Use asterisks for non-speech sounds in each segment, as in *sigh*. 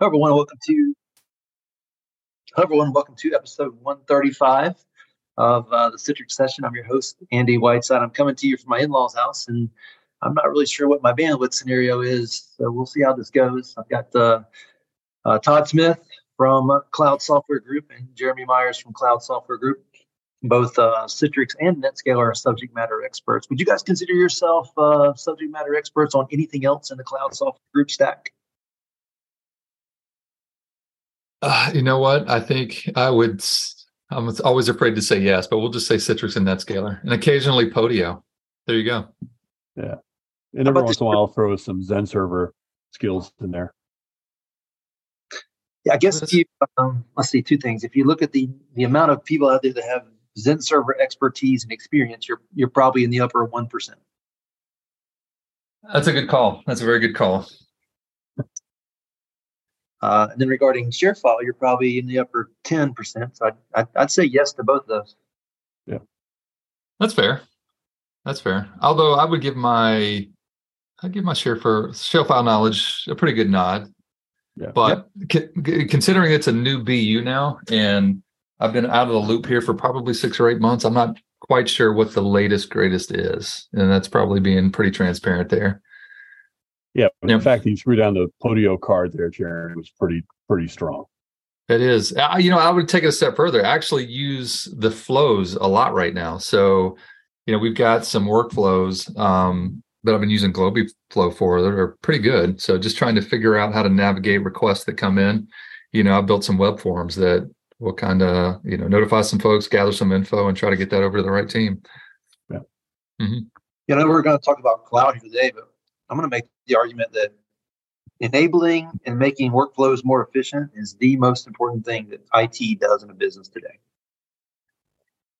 Hello, everyone. Welcome to hello, everyone. Welcome to episode 135 of uh, the Citrix Session. I'm your host, Andy Whiteside. I'm coming to you from my in-laws' house, and I'm not really sure what my bandwidth scenario is, so we'll see how this goes. I've got uh, uh, Todd Smith from Cloud Software Group and Geremy Meyers from Cloud Software Group. Both uh, Citrix and NetScaler are subject matter experts. Would you guys consider yourself uh, subject matter experts on anything else in the Cloud Software Group stack? Uh, you know what? I think I would. I'm always afraid to say yes, but we'll just say Citrix and NetScaler, and occasionally Podio. There you go. Yeah, and every once in a while, I'll throw some XenServer skills in there. Yeah, I guess if you um, let's see two things. If you look at the the amount of people out there that have XenServer expertise and experience, you're you're probably in the upper one percent. That's a good call. That's a very good call. Uh, and then regarding ShareFile, you're probably in the upper 10%. So I'd, I'd, I'd, say yes to both of those. Yeah. That's fair. That's fair. Although I would give my, I give my share for ShareFile knowledge a pretty good nod. Yeah. But yep. c- considering it's a new BU now, and I've been out of the loop here for probably six or eight months, I'm not quite sure what the latest greatest is, and that's probably being pretty transparent there. Yeah, yep. in fact, he threw down the Podio card there, Jared. It was pretty pretty strong. It is. I, you know, I would take it a step further. I actually use the flows a lot right now. So, you know, we've got some workflows um, that I've been using Globiflow for that are pretty good. So, just trying to figure out how to navigate requests that come in. You know, I built some web forms that will kind of you know notify some folks, gather some info, and try to get that over to the right team. Yeah. Mm-hmm. You know, we're going to talk about cloud here today, but I'm going to make the argument that enabling and making workflows more efficient is the most important thing that IT does in a business today.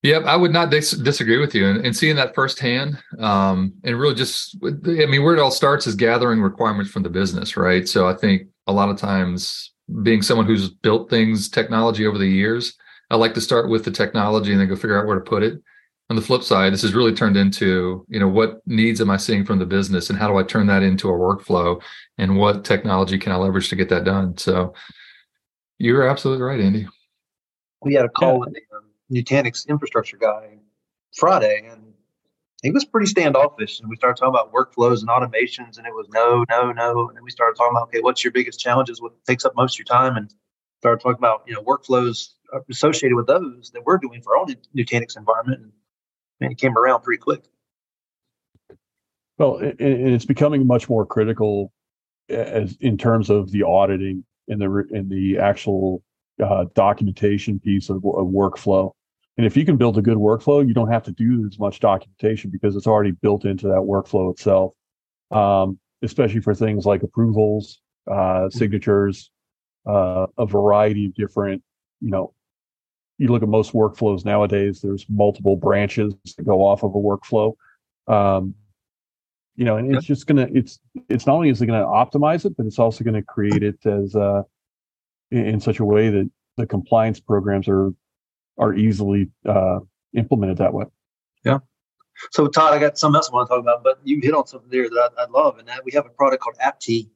Yep, I would not dis- disagree with you. And, and seeing that firsthand, um, and really just, I mean, where it all starts is gathering requirements from the business, right? So I think a lot of times, being someone who's built things, technology over the years, I like to start with the technology and then go figure out where to put it on the flip side, this has really turned into, you know, what needs am I seeing from the business and how do I turn that into a workflow and what technology can I leverage to get that done? So you're absolutely right, Andy. We had a call yeah. with the um, Nutanix infrastructure guy Friday and he was pretty standoffish and we started talking about workflows and automations and it was no, no, no. And then we started talking about, okay, what's your biggest challenges? What takes up most of your time? And started talking about, you know, workflows associated with those that we're doing for our own Nutanix environment. And and it came around pretty quick. Well, and it's becoming much more critical as in terms of the auditing and the in the actual uh, documentation piece of, of, workflow. And if you can build a good workflow, you don't have to do as much documentation because it's already built into that workflow itself. Um, especially for things like approvals, uh, mm-hmm. signatures, uh, a variety of different, you know, you look at most workflows nowadays, there's multiple branches that go off of a workflow. Um, you know, and it's just gonna it's it's not only is it gonna optimize it, but it's also gonna create it as uh in, in such a way that the compliance programs are are easily uh implemented that way. Yeah. So Todd, I got something else I want to talk about, but you hit on something there that I, I love, and that we have a product called Apty,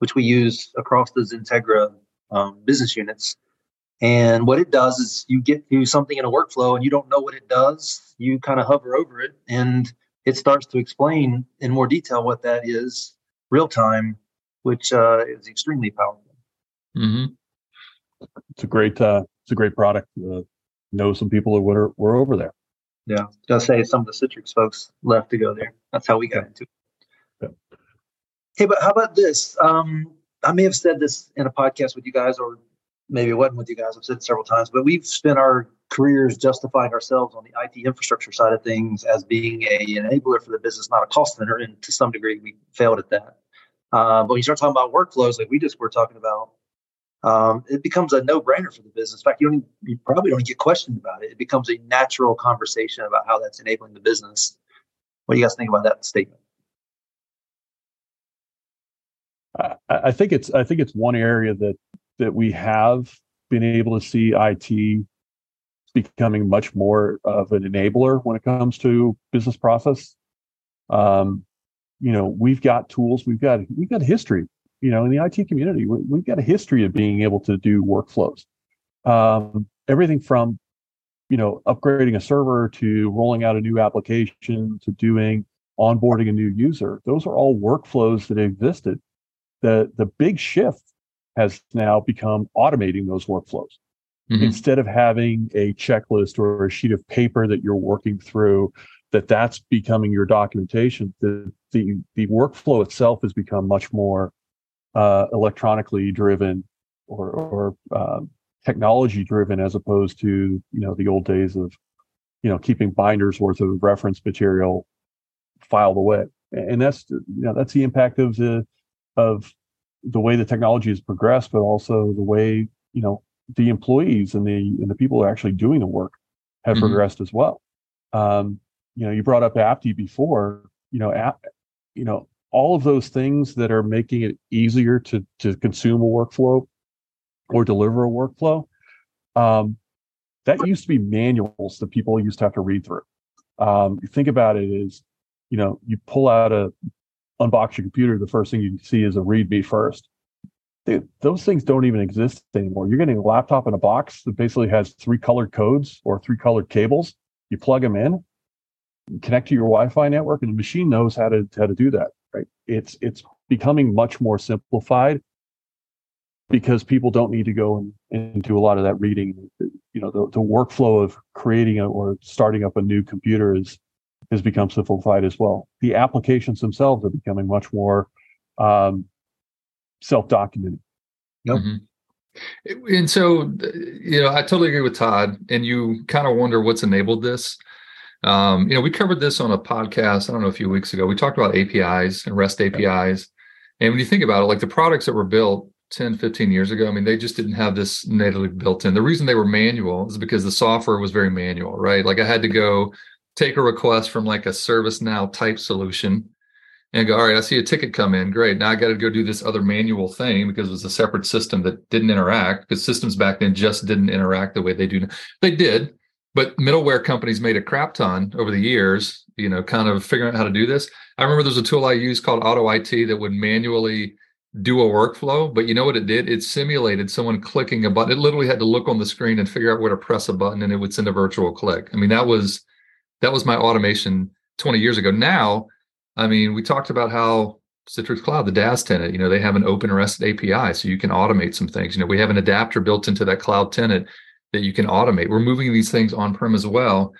which we use across the Xentegra um, business units. And what it does is you get to something in a workflow and you don't know what it does. You kind of hover over it and it starts to explain in more detail what that is real time, which uh, is extremely powerful. Mm-hmm. It's a great, uh, it's a great product. Uh, know some people that were, were over there. Yeah, gotta say some of the Citrix folks left to go there. That's how we got into it. Yeah. Hey, but how about this? Um, I may have said this in a podcast with you guys, or maybe it wasn't with you guys. I've said several times, but we've spent our careers justifying ourselves on the IT infrastructure side of things as being a enabler for the business, not a cost center. And to some degree, we failed at that. Uh, but when you start talking about workflows, like we just were talking about, um, it becomes a no-brainer for the business. In fact, you don't even, you probably don't get questioned about it. It becomes a natural conversation about how that's enabling the business. What do you guys think about that statement? I think it's I think it's one area that that we have been able to see IT becoming much more of an enabler when it comes to business process. Um, you know, we've got tools, we've got we've got history you know, in the IT community, we, have got a history of being able to do workflows. Um, everything from, you know, upgrading a server to rolling out a new application to doing onboarding a new user. Those are all workflows that existed. The the big shift has now become automating those workflows. Mm-hmm. Instead of having a checklist or a sheet of paper that you're working through, that that's becoming your documentation. The the the workflow itself has become much more uh, electronically driven or or uh, technology driven as opposed to you know the old days of you know keeping binders worth of reference material filed away and that's you know that's the impact of the of the way the technology has progressed but also the way you know the employees and the and the people who are actually doing the work have mm-hmm. progressed as well um, you know you brought up Apty before you know app, you know all of those things that are making it easier to to consume a workflow or deliver a workflow um, that used to be manuals that people used to have to read through um, you think about it is you know, you pull out a unbox your computer, the first thing you see is a README first. those things don't even exist anymore. You're getting a laptop in a box that basically has three colored codes or three colored cables. You plug them in, connect to your Wi-Fi network, and the machine knows how to how to do that. Right? It's it's becoming much more simplified because people don't need to go and, and do a lot of that reading. You know, the, the workflow of creating a, or starting up a new computer is has become simplified as well. The applications themselves are becoming much more um, self-documented. Yep. Mm-hmm. And so, you know, I totally agree with Todd. And you kind of wonder what's enabled this. Um, you know, we covered this on a podcast, I don't know, a few weeks ago. We talked about APIs and REST APIs. And when you think about it, like the products that were built 10, 15 years ago, I mean, they just didn't have this natively built in. The reason they were manual is because the software was very manual, right? Like I had to go take a request from like a ServiceNow type solution and go, all right, I see a ticket come in. Great. Now I got to go do this other manual thing because it was a separate system that didn't interact because systems back then just didn't interact the way they do now. They did, but middleware companies made a crap ton over the years, you know, kind of figuring out how to do this. I remember there's a tool I used called AutoIt that would manually do a workflow, but you know what it did? It simulated someone clicking a button. It literally had to look on the screen and figure out where to press a button and it would send a virtual click. I mean, that was that was my automation 20 years ago. Now, I mean, we talked about how Citrix Cloud, the DaaS tenant, you know, they have an open REST API, so you can automate some things. You know, we have an adapter built into that cloud tenant that you can automate. We're moving these things on-prem as well.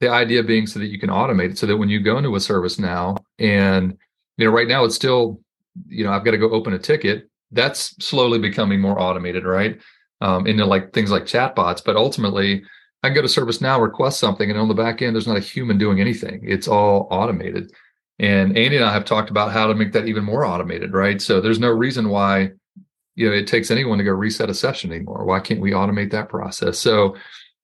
The idea being so that you can automate it so that when you go into a ServiceNow and you know, right now it's still, you know, I've got to go open a ticket. That's slowly becoming more automated, right? Um, into like things like chatbots, but ultimately I can go to ServiceNow, request something, and on the back end, there's not a human doing anything. It's all automated. And Andy and I have talked about how to make that even more automated, right? So there's no reason why you know it takes anyone to go reset a session anymore. Why can't we automate that process? So,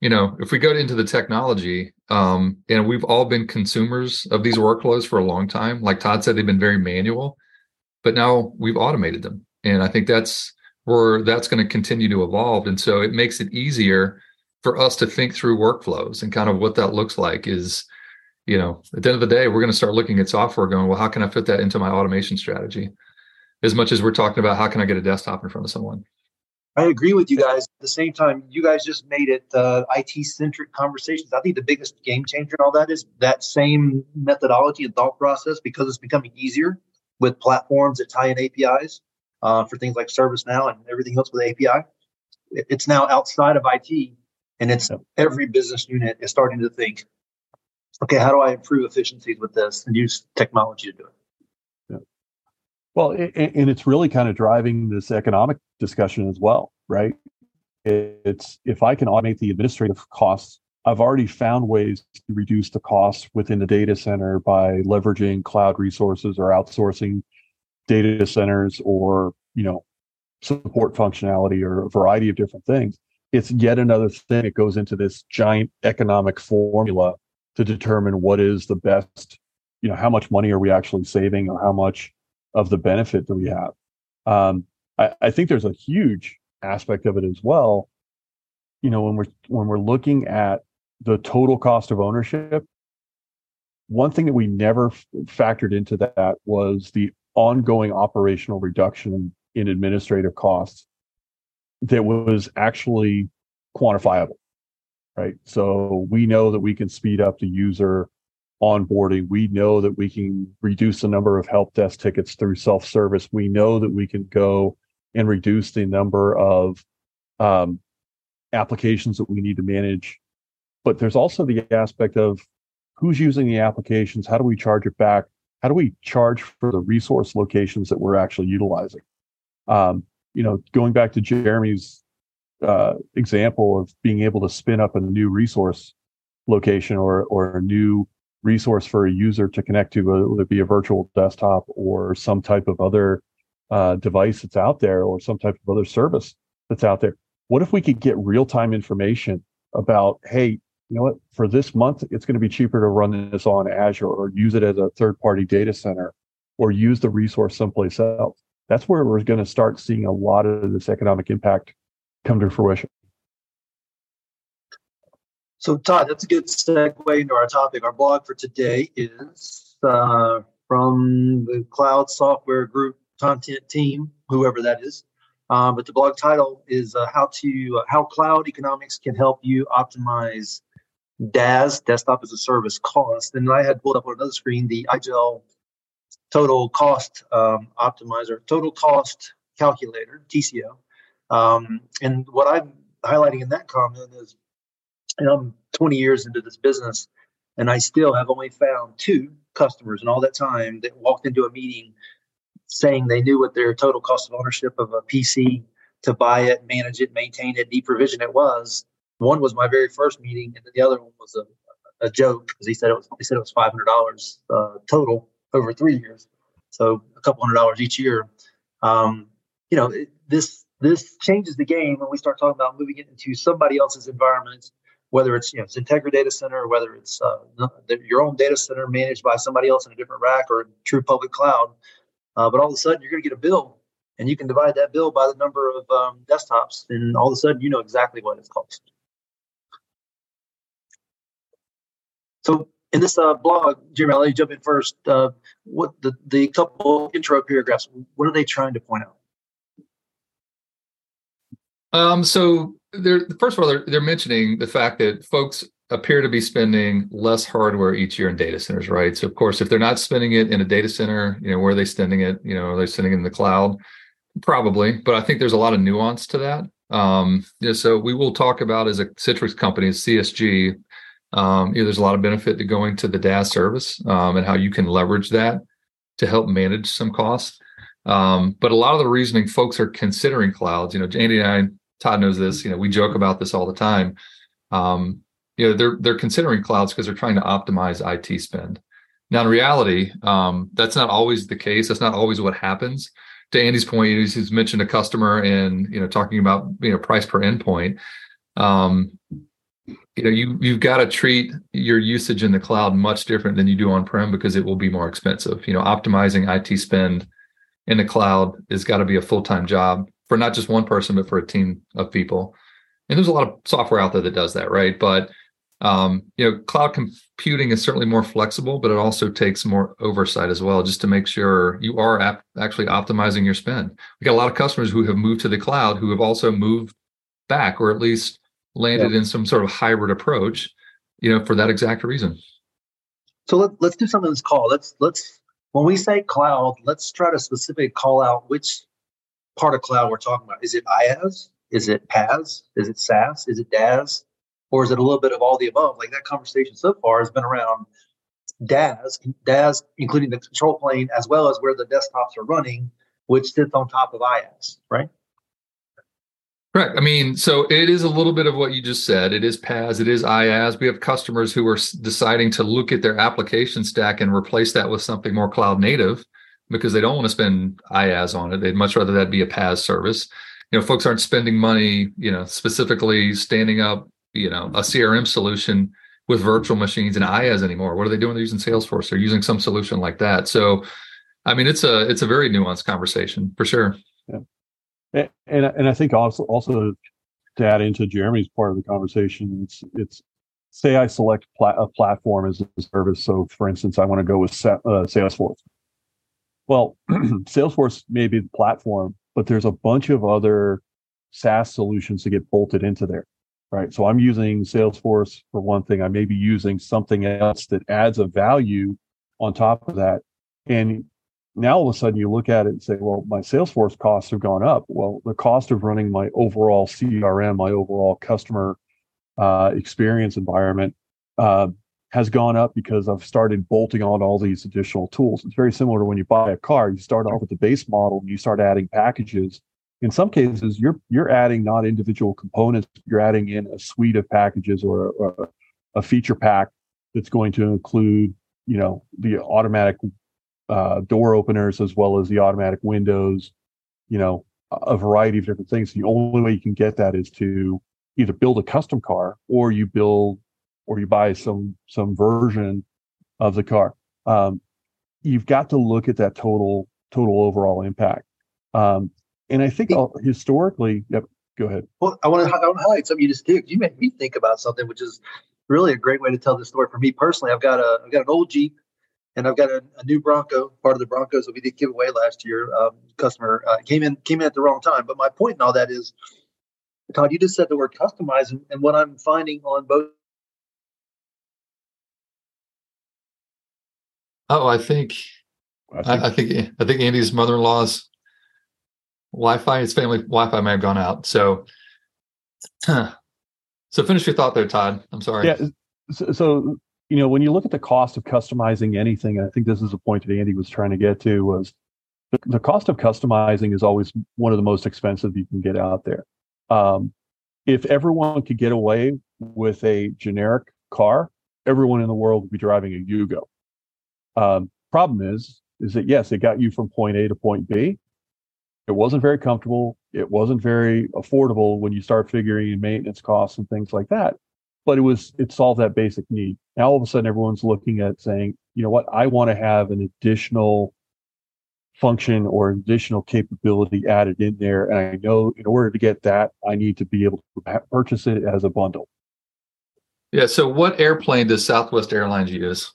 you know, if we go into the technology, um, and we've all been consumers of these workflows for a long time. Like Todd said, they've been very manual, but now we've automated them. And I think that's where that's going to continue to evolve. And so it makes it easier for us to think through workflows and kind of what that looks like is you know at the end of the day we're going to start looking at software going well how can i fit that into my automation strategy? As much as we're talking about how can i get a desktop in front of someone? I agree with you guys. At the same time you guys just made it uh, it centric conversations. I think the biggest game changer in all that is that same methodology and thought process because it's becoming easier with platforms that tie in apis uh, for things like ServiceNow and everything else with api it's now outside of it and it's every business unit is starting to think, okay, how do I improve efficiencies with this and use technology to do it? Yeah. Well, it, and it's really kind of driving this economic discussion as well, right? It's if I can automate the administrative costs, I've already found ways to reduce the costs within the data center by leveraging cloud resources or outsourcing data centers or, you know, support functionality or a variety of different things it's yet another thing that goes into this giant economic formula to determine what is the best you know how much money are we actually saving or how much of the benefit do we have? Um, I, I think there's a huge aspect of it as well. You know when we're when we're looking at the total cost of ownership one thing that we never f- factored into that was the ongoing operational reduction in administrative costs that was actually quantifiable, right? So we know that we can speed up the user onboarding. We know that we can reduce the number of help desk tickets through self service. We know that we can go and reduce the number of um, applications that we need to manage. But there's also the aspect of who's using the applications, how do we charge it back? How do we charge for the resource locations that we're actually utilizing? Um, you know, going back to Geremy's uh, example of being able to spin up a new resource location or or a new resource for a user to connect to, whether it be a virtual desktop or some type of other uh, device that's out there or some type of other service that's out there. What if we could get real time information about, hey, you know what, for this month, it's going to be cheaper to run this on Azure or use it as a third party data center or use the resource someplace else. That's where we're going to start seeing a lot of this economic impact come to fruition. So, Todd, that's a good segue into our topic. Our blog for today is uh, from the Cloud Software Group content team, whoever that is. Um, but the blog title is uh, how to uh, how cloud economics can help you optimize DaaS desktop as a service cost. And I had pulled up on another screen the IGEL total cost um, optimizer, total cost calculator (TCO). Um, and what I'm highlighting in that comment is and I'm 20 years into this business, and I still have only found two customers in all that time that walked into a meeting saying they knew what their total cost of ownership of a PC to buy it, manage it, maintain it, deprovision it was. One was my very first meeting, and the other one was a, a joke because he said it was he said it was five hundred dollars uh, total over three years, so a couple hundred dollars each year. Um, you know, this this changes the game when we start talking about moving it into somebody else's environment whether it's you know Xentegra data center, whether it's uh, your own data center managed by somebody else in a different rack or true public cloud. Uh, but all of a sudden, you're going to get a bill, and you can divide that bill by the number of um, desktops, and all of a sudden, you know exactly what it's cost. So in this uh, blog, Geremy, I'll let you jump in first. Uh, what the the couple intro paragraphs? What are they trying to point out? Um, so they're first of all they're, they're mentioning the fact that folks appear to be spending less hardware each year in data centers, right? So of course, if they're not spending it in a data center, you know, where are they spending it? You know, are they spending it in the cloud? Probably, but I think there's a lot of nuance to that. Um, yeah, so we will talk about as a Citrix company, CSG. Um, you know, there's a lot of benefit to going to the DaaS service um, and how you can leverage that to help manage some costs. Um, but a lot of the reasoning folks are considering clouds. You know, Andy and I Todd knows this. You know, we joke about this all the time. Um, you know, they're they're considering clouds because they're trying to optimize IT spend. Now, in reality, um, that's not always the case. That's not always what happens. To Andy's point, he's, he's mentioned a customer and you know talking about you know price per endpoint. Um, you know, you you've got to treat your usage in the cloud much different than you do on prem because it will be more expensive. You know, optimizing IT spend in the cloud has got to be a full time job for not just one person, but for a team of people. And there's a lot of software out there that does that, right? But um, you know, cloud computing is certainly more flexible, but it also takes more oversight as well, just to make sure you are ap- actually optimizing your spend. We got a lot of customers who have moved to the cloud who have also moved back, or at least landed in some sort of hybrid approach, you know, for that exact reason. So let, let's do something this call. Let's let's when we say cloud, let's try to specifically call out which part of cloud we're talking about. Is it IaaS? Is it PaaS? Is it SaaS? Is it DaaS? Or is it a little bit of all the above? Like that conversation so far has been around DaaS, DaaS, including the control plane, as well as where the desktops are running, which sits on top of IaaS, right? Correct. I mean, so it is a little bit of what you just said. It is PaaS, it is IaaS. We have customers who are deciding to look at their application stack and replace that with something more cloud native because they don't want to spend IaaS on it. They'd much rather that be a PaaS service. You know, folks aren't spending money, you know, specifically standing up, you know, a CRM solution with virtual machines and IaaS anymore. What are they doing? They're using Salesforce. They're using some solution like that. So, I mean, it's a it's a very nuanced conversation for sure. And and, I think also also to add into Geremy's part of the conversation, it's it's say I select pla- a platform as a service. So, for instance, I want to go with uh, Salesforce well, *clears throat* Salesforce may be the platform, but there's a bunch of other SaaS solutions to get bolted into there, right? So I'm using Salesforce for one thing. I may be using something else that adds a value on top of that. And now all of a sudden you look at it and say, well, my Salesforce costs have gone up. Well, the cost of running my overall CRM, my overall customer uh, experience environment uh, has gone up because I've started bolting on all these additional tools. It's very similar to when you buy a car. You start off with the base model and you start adding packages. In some cases, you're you're adding not individual components. You're adding in a suite of packages or or a feature pack that's going to include, you know, the automatic uh, door openers as well as the automatic windows. You know, a variety of different things. The only way you can get that is to either build a custom car or you build or you buy some some version of the car. Um, you've got to look at that total total overall impact. Um, and I think historically, yep. Go ahead. Well, I want to, I want to highlight something you just did. You made me think about something, which is really a great way to tell this story for me personally. I've got a I've got an old Jeep, and I've got a, a new Bronco, part of the Broncos that we did give away last year. Um, customer uh, came in came in at the wrong time. But my point in all that is, Todd, you just said the word customize, and, and what I'm finding on both Oh, I think, I think, I, I think, I think Andy's mother-in-law's Wi-Fi, his family Wi-Fi may have gone out. So, *clears throat* so finish your thought there, Todd. I'm sorry. Yeah. So, so, you know, when you look at the cost of customizing anything, I think this is a point that Andy was trying to get to was the, the cost of customizing is always one of the most expensive you can get out there. Um, if everyone could get away with a generic car, everyone in the world would be driving a Yugo. Um, problem is, is that yes, it got you from point A to point B. It wasn't very comfortable. It wasn't very affordable when you start figuring in maintenance costs and things like that. But it was it solved that basic need. Now all of a sudden everyone's looking at saying, you know what, I want to have an additional function or additional capability added in there. And I know in order to get that, I need to be able to purchase it as a bundle. Yeah. So what airplane does Southwest Airlines use?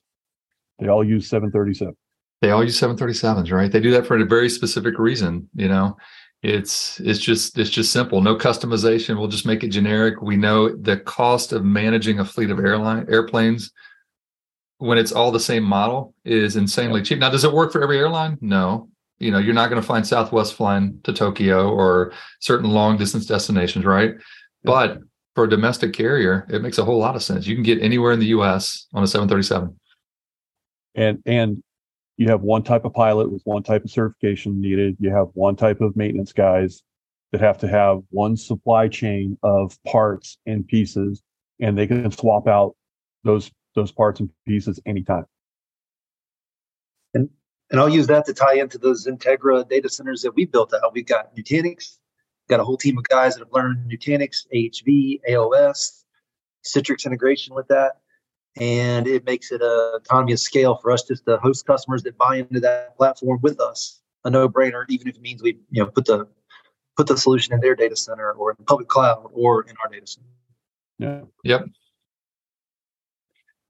They all use 737. They all use 737s, right? They do that for a very specific reason. You know, it's it's just it's just simple. No customization. We'll just make it generic. We know the cost of managing a fleet of airline airplanes when it's all the same model is insanely cheap. Now, does it work for every airline? No. You know, you're not going to find Southwest flying to Tokyo or certain long distance destinations, right? But for a domestic carrier, it makes a whole lot of sense. You can get anywhere in the US on a 737 and and you have one type of pilot with one type of certification needed. You have one type of maintenance guys that have to have one supply chain of parts and pieces and they can swap out those those parts and pieces anytime. And and i'll use that to tie into those Xentegra data centers that we built out. We've got nutanix got a whole team of guys that have learned nutanix ahv aos citrix integration with that and it makes it a economy of scale for us just to host customers that buy into that platform with us. A no-brainer even if it means we you know put the put the solution in their data center or in the public cloud or in our data center. Yeah. Yep.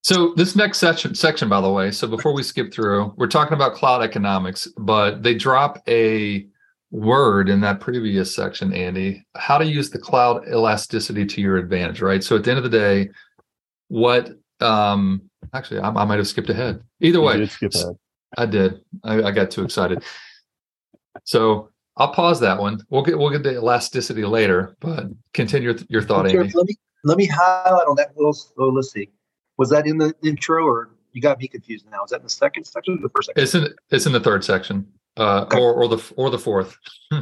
So this next section section by the way so before we skip through we're talking about cloud economics but they drop a word in that previous section andy how to use the cloud elasticity to your advantage right? So at the end of the day what um, actually, I, I might have skipped ahead. Either you way, did skip ahead. I did. I, I got too excited. So I'll pause that one. We'll get we'll get the elasticity later, but continue your, your thought, Andy. Let me let me highlight on that. little oh, let's see. Was that in the intro, or you got me confused now? Is that in the second section or the first section? It's in it's in the third section, uh, okay. or or the or the fourth. *laughs* All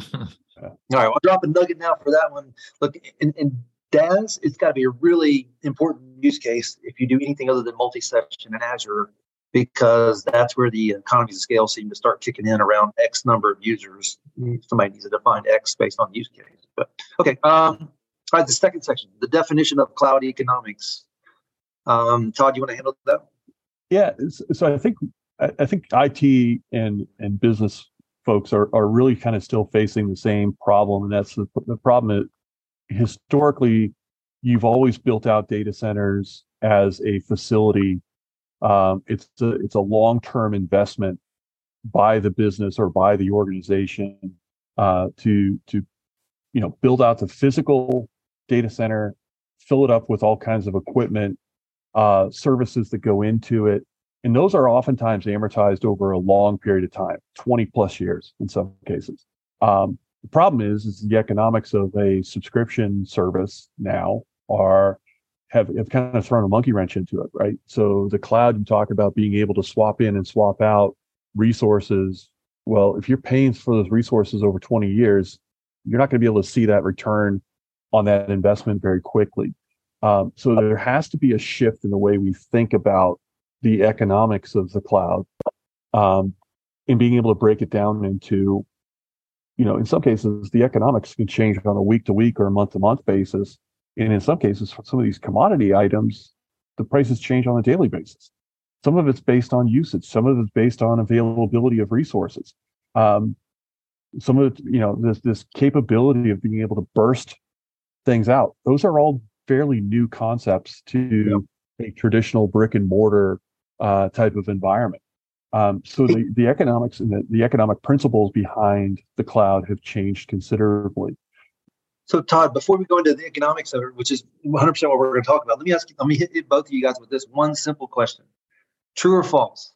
right, I'll drop a nugget now for that one. Look, in, in DaaS, it's got to be a really important use case if you do anything other than multi-session in Azure, because that's where the economies of scale seem to start kicking in around X number of users. Somebody needs to define X based on use case. But okay, um, all right, the second section, the definition of cloud economics. Um, Todd, you want to handle that? Yeah, so I think I think IT and and business folks are are really kind of still facing the same problem, and that's the, the problem historically you've always built out data centers as a facility. Um, it's a, it's a long term investment by the business or by the organization uh, to to you know build out the physical data center, fill it up with all kinds of equipment, uh, services that go into it, and those are oftentimes amortized over a long period of time, 20 plus years in some cases. Um, the problem is, is the economics of a subscription service now are have, have kind of thrown a monkey wrench into it, right? So the cloud, you talk about being able to swap in and swap out resources. Well, if you're paying for those resources over 20 years, you're not going to be able to see that return on that investment very quickly. Um, so there has to be a shift in the way we think about the economics of the cloud um, and being able to break it down into, you know, in some cases, the economics can change on a week to week or a month to month basis and in some cases, for some of these commodity items, the prices change on a daily basis. Some of it's based on usage. Some of it's based on availability of resources. Um, some of it, you know, this this capability of being able to burst things out. Those are all fairly new concepts to a traditional brick and mortar uh, type of environment. Um, so the, the economics and the, the economic principles behind the cloud have changed considerably. So, Todd, before we go into the economics of it, which is 100% what we're going to talk about, let me ask you, let me hit both of you guys with this one simple question True or false?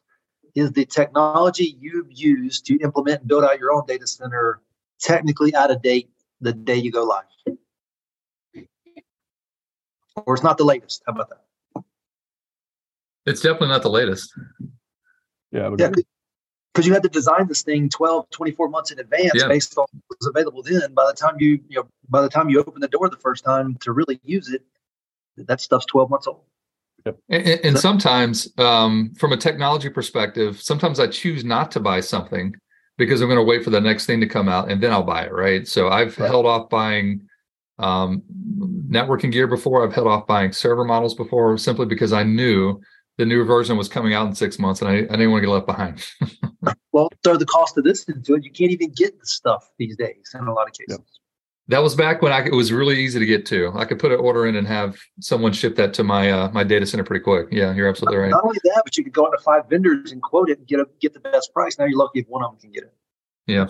Is the technology you've used to implement and build out your own data center technically out of date the day you go live? Or it's not the latest? How about that? It's definitely not the latest. Yeah. Yeah because you had to design this thing 12 24 months in advance yeah. based on what was available then by the time you you know by the time you open the door the first time to really use it that stuff's 12 months old yep. and, and sometimes um, from a technology perspective sometimes i choose not to buy something because i'm going to wait for the next thing to come out and then i'll buy it right so i've right. held off buying um, networking gear before i've held off buying server models before simply because i knew the new version was coming out in six months and i, I didn't want to get left behind *laughs* well, throw the cost of this into it. You can't even get the stuff these days in a lot of cases. Yep. That was back when I, it was really easy to get to. I could put an order in and have someone ship that to my uh, my data center pretty quick. Yeah, you're absolutely not, right. Not only that, but you could go into five vendors and quote it and get a, get the best price. Now you're lucky if one of them can get it. Yeah.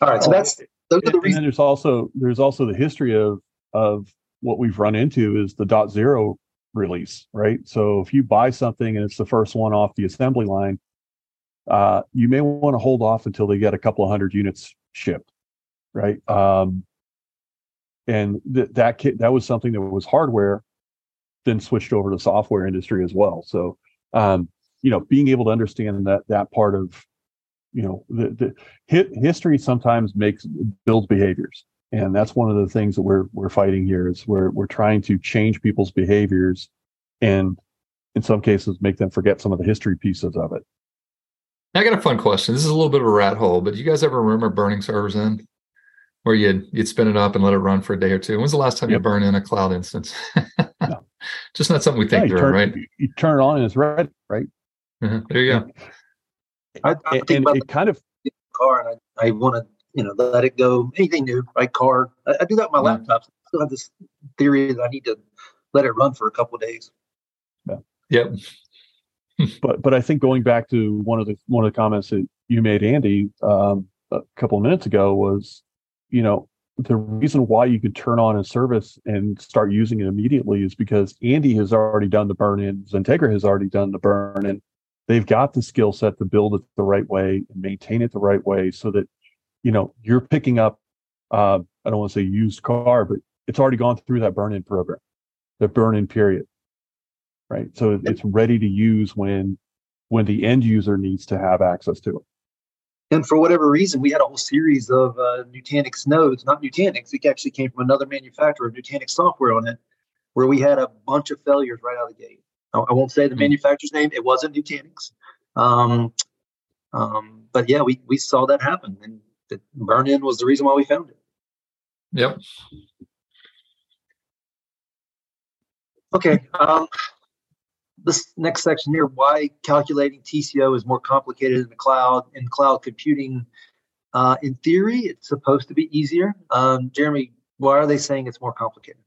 All right. So that's those are the reasons. And there's also there's also the history of of what we've run into is the dot zero release, right? So if you buy something and it's the first one off the assembly line, uh, you may want to hold off until they get a couple of hundred units shipped, right? Um, and th- that kit, that was something that was hardware, then switched over to software industry as well. So, um, you know, being able to understand that that part of, you know, the, the hit, history sometimes makes builds behaviors, and that's one of the things that we're we're fighting here is we're we're trying to change people's behaviors, and in some cases make them forget some of the history pieces of it. I got a fun question. This is a little bit of a rat hole, but do you guys ever remember burning servers in? Where you'd you'd spin it up and let it run for a day or two. When's the last time yep. you burned in a cloud instance? no. *laughs* Just not something we think yeah, through, turn, right? You turn it on and it's ready, right? Mm-hmm. There you go. I, I and, think and it kind of car, and I, I want to you know let it go. Anything new, right? Car. I, I do that with my mm-hmm. laptops. I still have this theory that I need to let it run for a couple of days. Yeah. Yep but but I think going back to one of the one of the comments that you made, Andy, um, a couple of minutes ago was, you know, the reason why you could turn on a service and start using it immediately is because Andy has already done the burn in, Xentegra has already done the burn in. They've got the skill set to build it the right way and maintain it the right way so that, you know, you're picking up, uh, I don't want to say used car, but it's already gone through that burn in program, the burn in period right? So it's ready to use when when the end user needs to have access to it. And for whatever reason, we had a whole series of uh, Nutanix nodes, not Nutanix. It actually came from another manufacturer of Nutanix software on it, where we had a bunch of failures right out of the gate. I, I won't say the mm-hmm. manufacturer's name. It wasn't Nutanix. Um, um, but yeah, we, we saw that happen. And the burn in was the reason why we found it. Yep. Okay. Um, this next section here, why calculating TCO is more complicated in the cloud. In cloud computing, uh, in theory, it's supposed to be easier. Um, Geremy, why are they saying it's more complicated?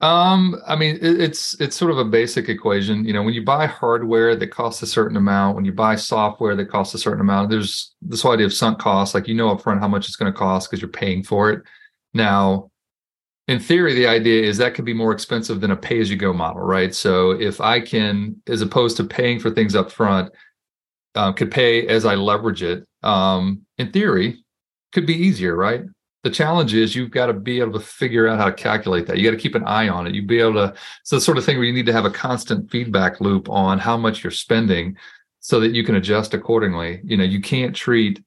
Um, I mean, it, it's it's sort of a basic equation. You know, when you buy hardware that costs a certain amount, when you buy software that costs a certain amount, there's this whole idea of sunk costs. Like you know upfront how much it's going to cost because you're paying for it. Now, in theory, the idea is that could be more expensive than a pay-as-you-go model, right? So if I can, as opposed to paying for things upfront, uh, could pay as I leverage it. Um, in theory, could be easier, right? The challenge is you've got to be able to figure out how to calculate that. You got to keep an eye on it. You'd be able to. It's the sort of thing where you need to have a constant feedback loop on how much you're spending, so that you can adjust accordingly. You know, you can't treat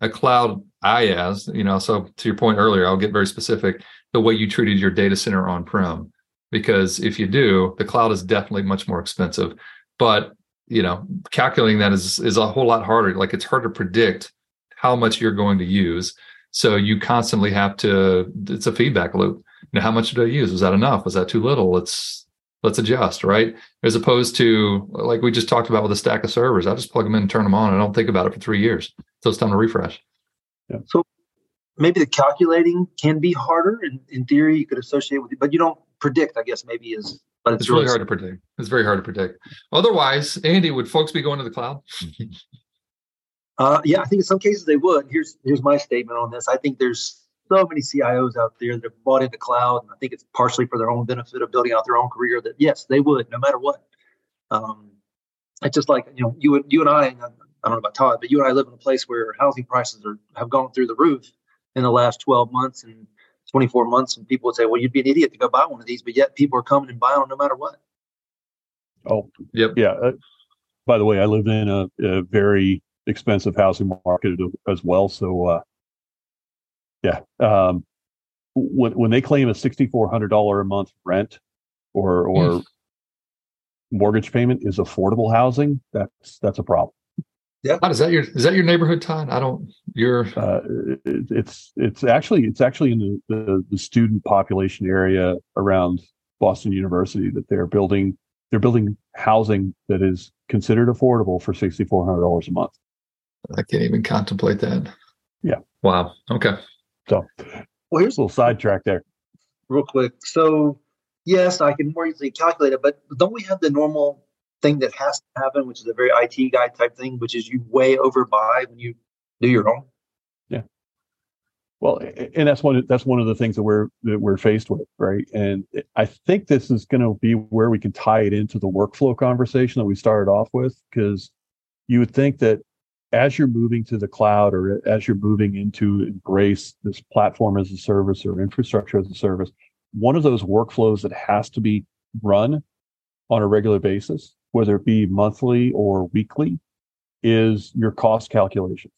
a cloud IaaS. You know, so to your point earlier, I'll get very specific. The way you treated your data center on prem, because if you do, the cloud is definitely much more expensive. But you know, calculating that is is a whole lot harder. Like it's hard to predict how much you're going to use so you constantly have to. It's a feedback loop. You know, how much did I use? Was that enough? Was that too little? Let's let's adjust, right? As opposed to like we just talked about with a stack of servers. I just plug them in and turn them on. I don't think about it for three years. So it's time to refresh. Yeah. So maybe the calculating can be harder. In, in theory, you could associate with it, but you don't predict. I guess maybe is. But it's, it's really hard to predict. It's very hard to predict. Otherwise, Andy, would folks be going to the cloud? *laughs* Uh, yeah, I think in some cases they would. Here's here's my statement on this. I think there's so many CIOs out there that have bought into cloud, and I think it's partially for their own benefit of building out their own career. That yes, they would, no matter what. Um, it's just like you know, you and you and I. I don't know about Todd, but you and I live in a place where housing prices are have gone through the roof in the last 12 months and 24 months, and people would say, "Well, you'd be an idiot to go buy one of these," but yet people are coming and buying them no matter what. Oh, yep, yeah. Uh, by the way, I live in a, a very expensive housing market as well. So, uh, yeah, um, when when they claim a sixty four hundred dollar a month rent or or mm. mortgage payment is affordable housing, that's that's a problem. Yeah, is that your is that your neighborhood, Todd? I don't. You're. Uh, it, it's it's actually it's actually in the, the the student population area around Boston University that they're building they're building housing that is considered affordable for sixty four hundred dollars a month. I can't even contemplate that. Yeah. Wow. Okay. So, well, here's a little sidetrack there. Real quick. So, yes, I can more easily calculate it, but don't we have the normal thing that has to happen, which is a very IT guy type thing, which is you way overbuy when you do your own? Yeah. Well, and that's one that's one of the things that we're that we're faced with, right? And I think this is going to be where we can tie it into the workflow conversation that we started off with, because you would think that as you're moving to the cloud or as you're moving into embrace this platform as a service or infrastructure as a service, one of those workflows that has to be run on a regular basis, whether it be monthly or weekly, is your cost calculations,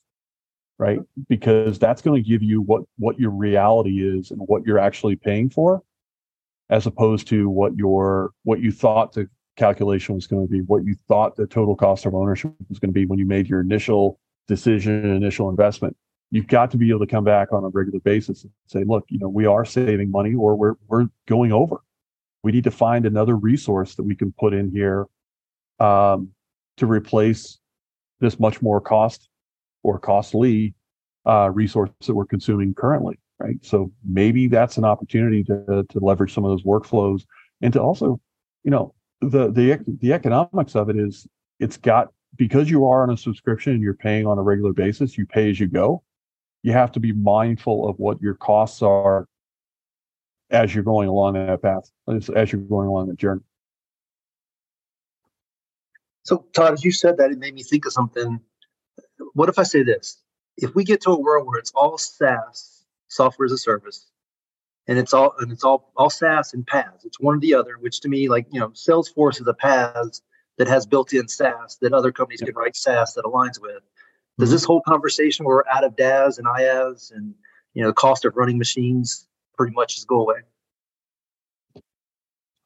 right? Because that's going to give you what, what your reality is and what you're actually paying for, as opposed to what your, what you thought the calculation was going to be, what you thought the total cost of ownership was going to be when you made your initial decision, initial investment. You've got to be able to come back on a regular basis and say, look, you know, we are saving money or we're we're going over. We need to find another resource that we can put in here um, to replace this much more cost or costly uh, resource that we're consuming currently, right? So maybe that's an opportunity to to leverage some of those workflows and to also, you know, the the the economics of it is it's got because you are on a subscription and you're paying on a regular basis, you pay as you go. You have to be mindful of what your costs are as you're going along that path, as, you're going along the journey. So, Todd, as you said that, it made me think of something. What if I say this? If we get to a world where it's all SaaS, software as a service, and it's all and it's all all SaaS and PaaS. It's one or the other, which to me, like you know, Salesforce is a PaaS that has built-in SaaS that other companies can write SaaS that aligns with. Does mm-hmm. this whole conversation where we're out of DaaS and IaaS and you know the cost of running machines pretty much just go away?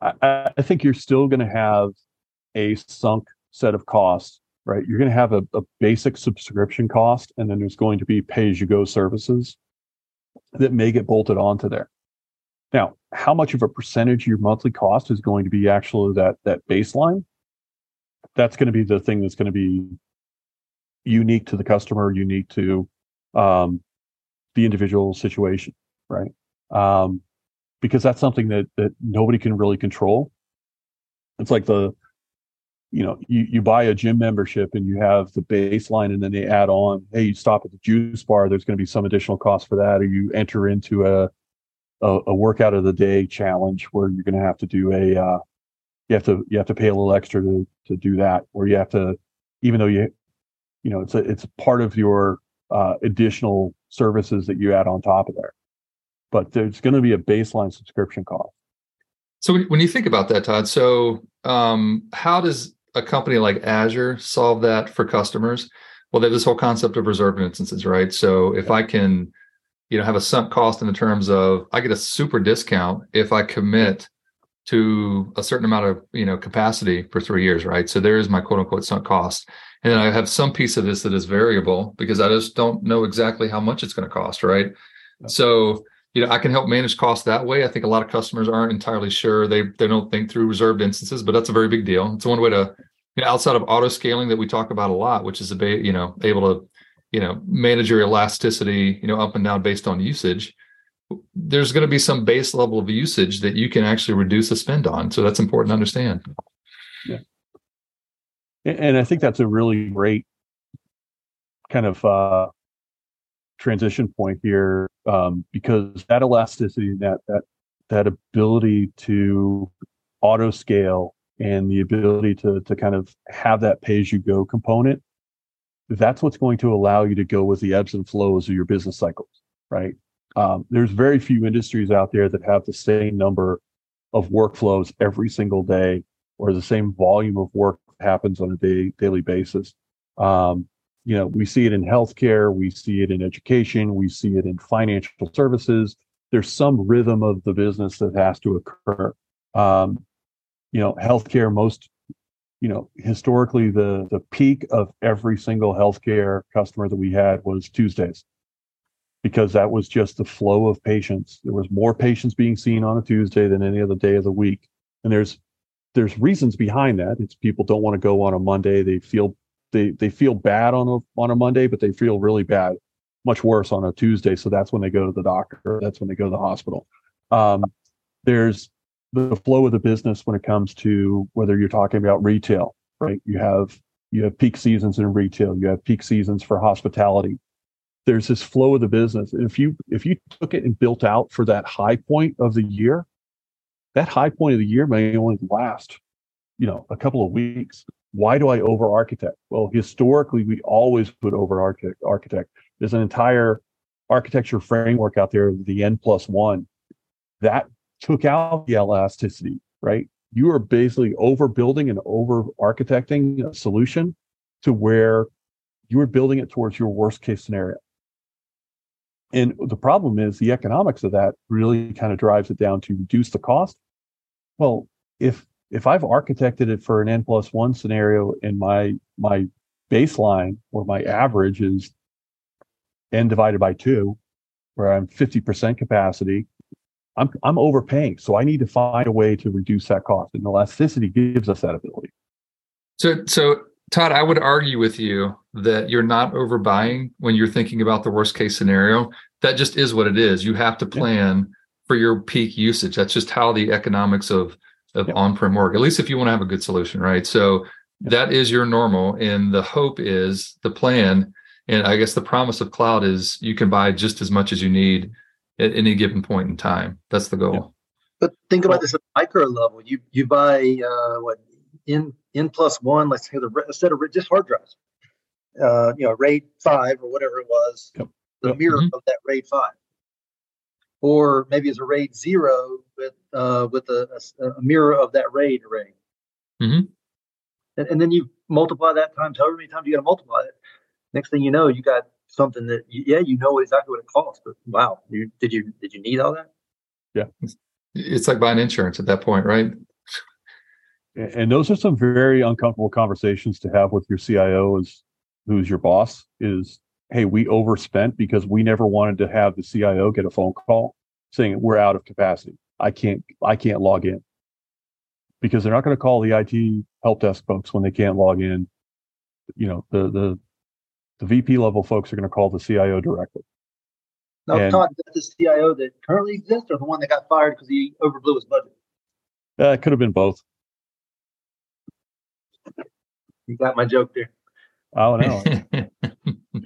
I, I think you're still going to have a sunk set of costs, right? You're going to have a, a basic subscription cost, and then there's going to be pay-as-you-go services that may get bolted onto there. Now, how much of a percentage of your monthly cost is going to be actually that that baseline? That's going to be the thing that's going to be unique to the customer, unique to um, the individual situation, right? Um, because that's something that that nobody can really control. It's like the you know you, you buy a gym membership and you have the baseline and then they add on hey you stop at the juice bar there's going to be some additional cost for that or you enter into a a, a workout of the day challenge where you're going to have to do a uh, you have to you have to pay a little extra to to do that or you have to even though you you know it's a it's part of your uh, additional services that you add on top of there but there's going to be a baseline subscription cost so when you think about that todd so um, how does a company like Azure solve that for customers? Well, they have this whole concept of reserved instances, right? So if I can, you know, have a sunk cost in the terms of I get a super discount if I commit to a certain amount of you know capacity for three years, right? So there is my quote unquote sunk cost. And then I have some piece of this that is variable because I just don't know exactly how much it's going to cost, right? So you know, I can help manage costs that way. I think a lot of customers aren't entirely sure. They they don't think through reserved instances, but that's a very big deal. It's one way to, you know, outside of auto scaling that we talk about a lot, which is a you know able to, you know, manage your elasticity, you know, up and down based on usage. There's going to be some base level of usage that you can actually reduce the spend on. So that's important to understand. Yeah, and I think that's a really great kind of uh, transition point here um, because that elasticity, that that that ability to auto scale and the ability to to kind of have that pay as you go component, that's what's going to allow you to go with the ebbs and flows of your business cycles, right? Um, there's very few industries out there that have the same number of workflows every single day or the same volume of work happens on a day, daily basis. Um, you know, we see it in healthcare, we see it in education, we see it in financial services. There's some rhythm of the business that has to occur. Um, you know, healthcare, most, you know, historically, the the peak of every single healthcare customer that we had was Tuesdays, because that was just the flow of patients. There was more patients being seen on a Tuesday than any other day of the week, and there's there's reasons behind that. It's people don't want to go on a Monday. They feel they they feel bad on a on a Monday, but they feel really bad, much worse on a Tuesday. So that's when they go to the doctor. That's when they go to the hospital. Um, there's the flow of the business when it comes to whether you're talking about retail, right? You have you have peak seasons in retail. You have peak seasons for hospitality. There's this flow of the business. And if you if you took it and built out for that high point of the year, that high point of the year may only last, you know, a couple of weeks. Why do I over architect? Well, historically, we always put over architect. There's an entire architecture framework out there, the N plus one, that took out the elasticity, right? You are basically overbuilding and over architecting a solution to where you are building it towards your worst case scenario. And the problem is the economics of that really kind of drives it down to reduce the cost. Well, if if I've architected it for an n plus one scenario and my my baseline or my average is n divided by two, where I'm 50% capacity, I'm I'm overpaying. So I need to find a way to reduce that cost. And elasticity gives us that ability. So so Todd, I would argue with you that you're not overbuying when you're thinking about the worst case scenario. That just is what it is. You have to plan yeah. for your peak usage. That's just how the economics of of on-prem work, at least if you want to have a good solution, right? So that is your normal. And the hope is the plan. And I guess the promise of cloud is you can buy just as much as you need at any given point in time. That's the goal. But think about this at micro level. You you buy uh, what in in plus one. Let's say the instead of just hard drives. Uh, you know, RAID five or whatever it was, yep. the yep. mirror mm-hmm. of that RAID five or maybe it's a RAID zero with uh, with a, a, a, mirror of that RAID array. Mm-hmm. And, and, then you multiply that times however many times you got to multiply it. Next thing you know, you got something that yeah, you know exactly what it costs. But wow, you, did you did you need all that? Yeah, it's like buying insurance at that point, right? And those are some very uncomfortable conversations to have with your CIO, is who's your boss. Is hey, we overspent because we never wanted to have the CIO get a phone call saying we're out of capacity. I can't I can't log in. Because they're not going to call the IT help desk folks when they can't log in. You know, the the the VP level folks are going to call the CIO directly. Now, and, Todd, is the CIO that currently exists, or the one that got fired because he overblew his budget? Uh, it could have been both. You got my joke there. Oh no. *laughs*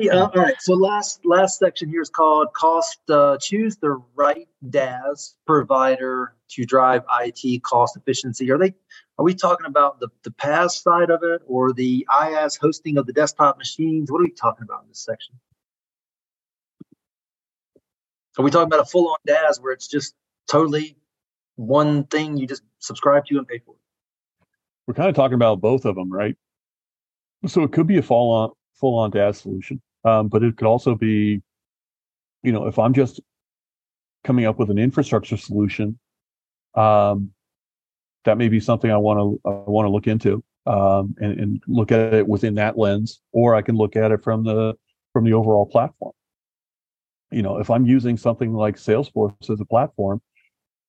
yeah, all right. So last last section here is called cost. Uh, choose the right DaaS provider to drive IT cost efficiency. Are they? Are we talking about the the PaaS side of it, or the IaaS hosting of the desktop machines? What are we talking about in this section? Are we talking about a full on DaaS where it's just totally one thing you just subscribe to and pay for? We're kind of talking about both of them, right? So it could be a full on full on DaaS solution, um, but it could also be, you know, if I'm just coming up with an infrastructure solution, um, that may be something I want to I want to look into um, and, and look at it within that lens, or I can look at it from the from the overall platform. You know, if I'm using something like Salesforce as a platform,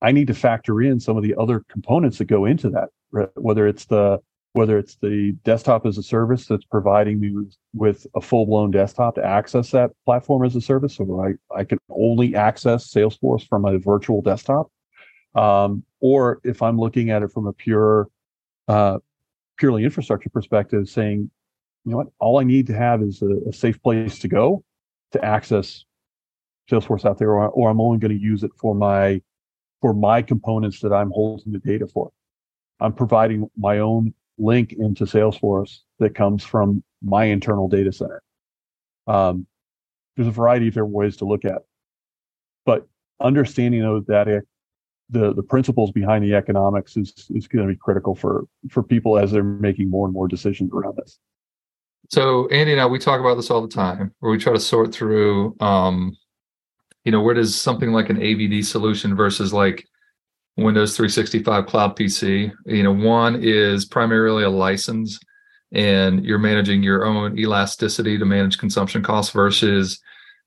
I need to factor in some of the other components that go into that, right? whether it's the whether it's the desktop as a service that's providing me with, with a full blown desktop to access that platform as a service. So I, I can only access Salesforce from a virtual desktop. Um, or if I'm looking at it from a pure, uh, purely infrastructure perspective, saying, you know what, all I need to have is a, a safe place to go to access Salesforce out there, or, or I'm only going to use it for my for my components that I'm holding the data for. I'm providing my own link into Salesforce that comes from my internal data center. Um, there's a variety of different ways to look at, it. but understanding those that the the principles behind the economics is is going to be critical for for people as they're making more and more decisions around this. So Andy and I we talk about this all the time, where we try to sort through, um, you know, where does something like an AVD solution versus like Windows 365 Cloud PC. You know, one is primarily a license and you're managing your own elasticity to manage consumption costs versus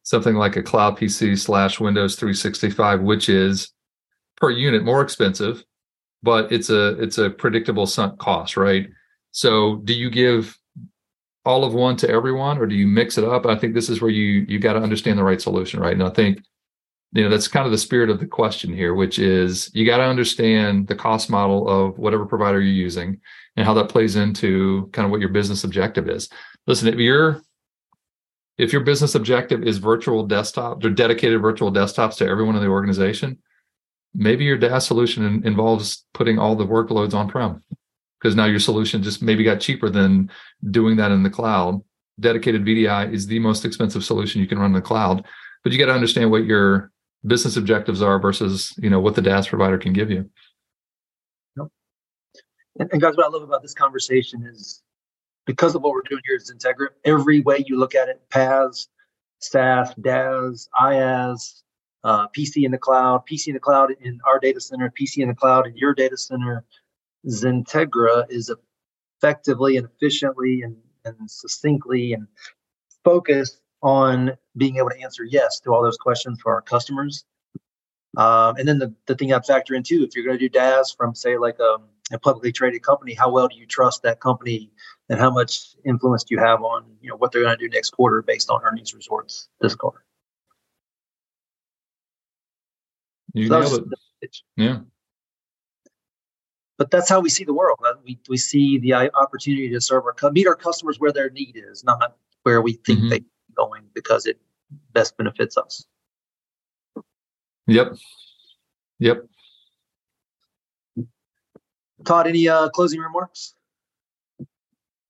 something like a Cloud PC slash Windows 365, which is per unit more expensive, but it's a it's a predictable sunk cost, right? So do you give all of one to everyone or do you mix it up? I think this is where you you got to understand the right solution, right? And I think you know that's kind of the spirit of the question here which is you got to understand the cost model of whatever provider you're using and how that plays into kind of what your business objective is. Listen if your if your business objective is virtual desktops or dedicated virtual desktops to everyone in the organization maybe your DaaS solution involves putting all the workloads on prem because now your solution just maybe got cheaper than doing that in the cloud. Dedicated vdi is the most expensive solution you can run in the cloud but you got to understand what your business objectives are versus you know what the DaaS provider can give you. Yep. And, guys, what I love about this conversation is because of what we're doing here at Xentegra, every way you look at it, PaaS, SaaS, DaaS, IaaS, uh, PC in the cloud, PC in the cloud in our data center, PC in the cloud in your data center, Xentegra is effectively and efficiently and, and succinctly and focused on being able to answer yes to all those questions for our customers. Um, and then the, the thing I'd factor in too, if you're going to do DaaS from say like a, um, a, publicly traded company, how well do you trust that company and how much influence do you have on you know what they're going to do next quarter based on earnings resorts this quarter? You so nailed it. Yeah. But that's how we see the world. We, we see the opportunity to serve our meet our customers where their need is, not where we think mm-hmm. they going because it best benefits us. Yep. Yep. Todd, any uh, closing remarks?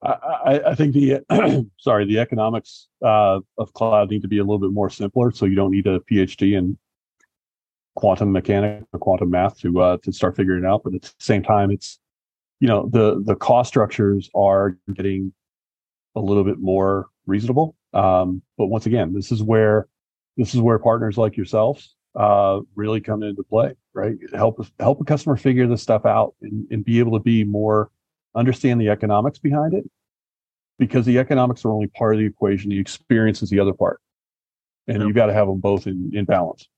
I, I, think the *clears throat* sorry the economics uh, of cloud need to be a little bit more simpler, so you don't need a PhD in quantum mechanics or quantum math to uh, to start figuring it out. But at the same time, it's you know the the cost structures are getting a little bit more reasonable. Um, but once again, this is where this is where partners like yourselves uh, really come into play, right? Help help a customer figure this stuff out and, and be able to be more understand the economics behind it, because the economics are only part of the equation. The experience is the other part, and you've got to have them both in, in balance.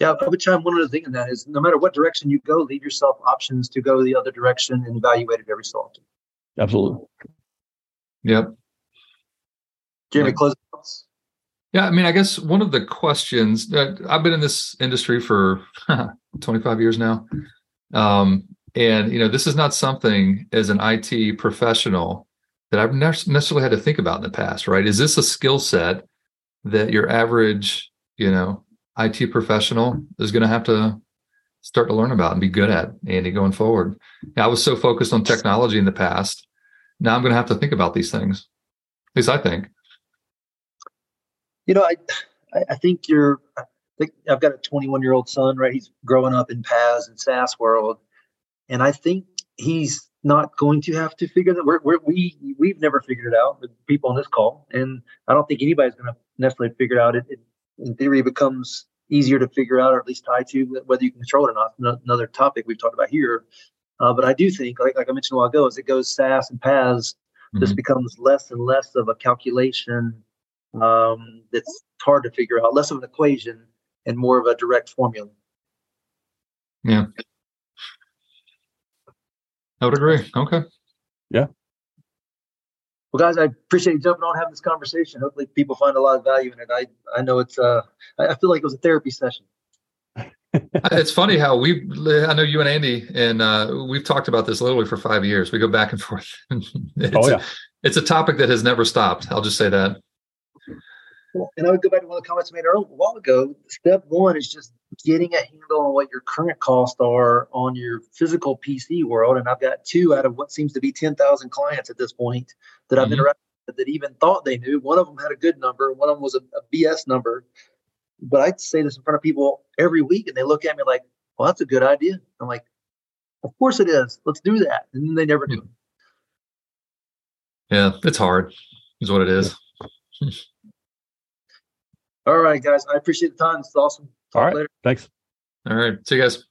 Yeah, I would chime one other thing in that is no matter what direction you go, leave yourself options to go the other direction and evaluate it every so often. Absolutely. Yep. Geremy, close Yeah, I mean, I guess one of the questions that I've been in this industry for *laughs* 25 years now. Um, and you know, this is not something as an IT professional that I've never necessarily had to think about in the past, right? Is this a skill set that your average, you know, IT professional is going to have to start to learn about and be good at, Andy, going forward? I was so focused on technology in the past. Now I'm going to have to think about these things. At least I think. You know, I I think you're. I think I've got a 21 year old son, right? He's growing up in PaaS and SaaS world, and I think he's not going to have to figure that. We're, we're, we we've never figured it out. with people on this call, and I don't think anybody's going to necessarily figure it out. It, it, in theory, becomes easier to figure out, or at least tie to whether you can control it or not. Another topic we've talked about here. Uh, but I do think, like, like I mentioned a while ago, as it goes SaaS and PaaS, mm-hmm. this becomes less and less of a calculation um, that's hard to figure out, less of an equation and more of a direct formula. Yeah. I would agree. Okay. Yeah. Well, guys, I appreciate you jumping on having this conversation. Hopefully, people find a lot of value in it. I I know it's uh I feel like it was a therapy session. *laughs* it's funny how we I know you and Andy and uh, we've talked about this literally for five years. We go back and forth. *laughs* it's oh yeah. A, it's a topic that has never stopped. I'll just say that. And I would go back to one of the comments I made earlier, a while ago. Step one is just getting a handle on what your current costs are on your physical PC world. And I've got two out of what seems to be 10,000 clients at this point that I've mm-hmm. interacted with that even thought they knew. One of them had a good number, one of them was a, a BS number. But I say this in front of people every week, and they look at me like, well, that's a good idea. I'm like, of course it is. Let's do that. And they never do. Yeah, it's hard, is what it is. *laughs* All right, guys. I appreciate the time. It's awesome. Talk All right. Later. Thanks. All right. See you guys.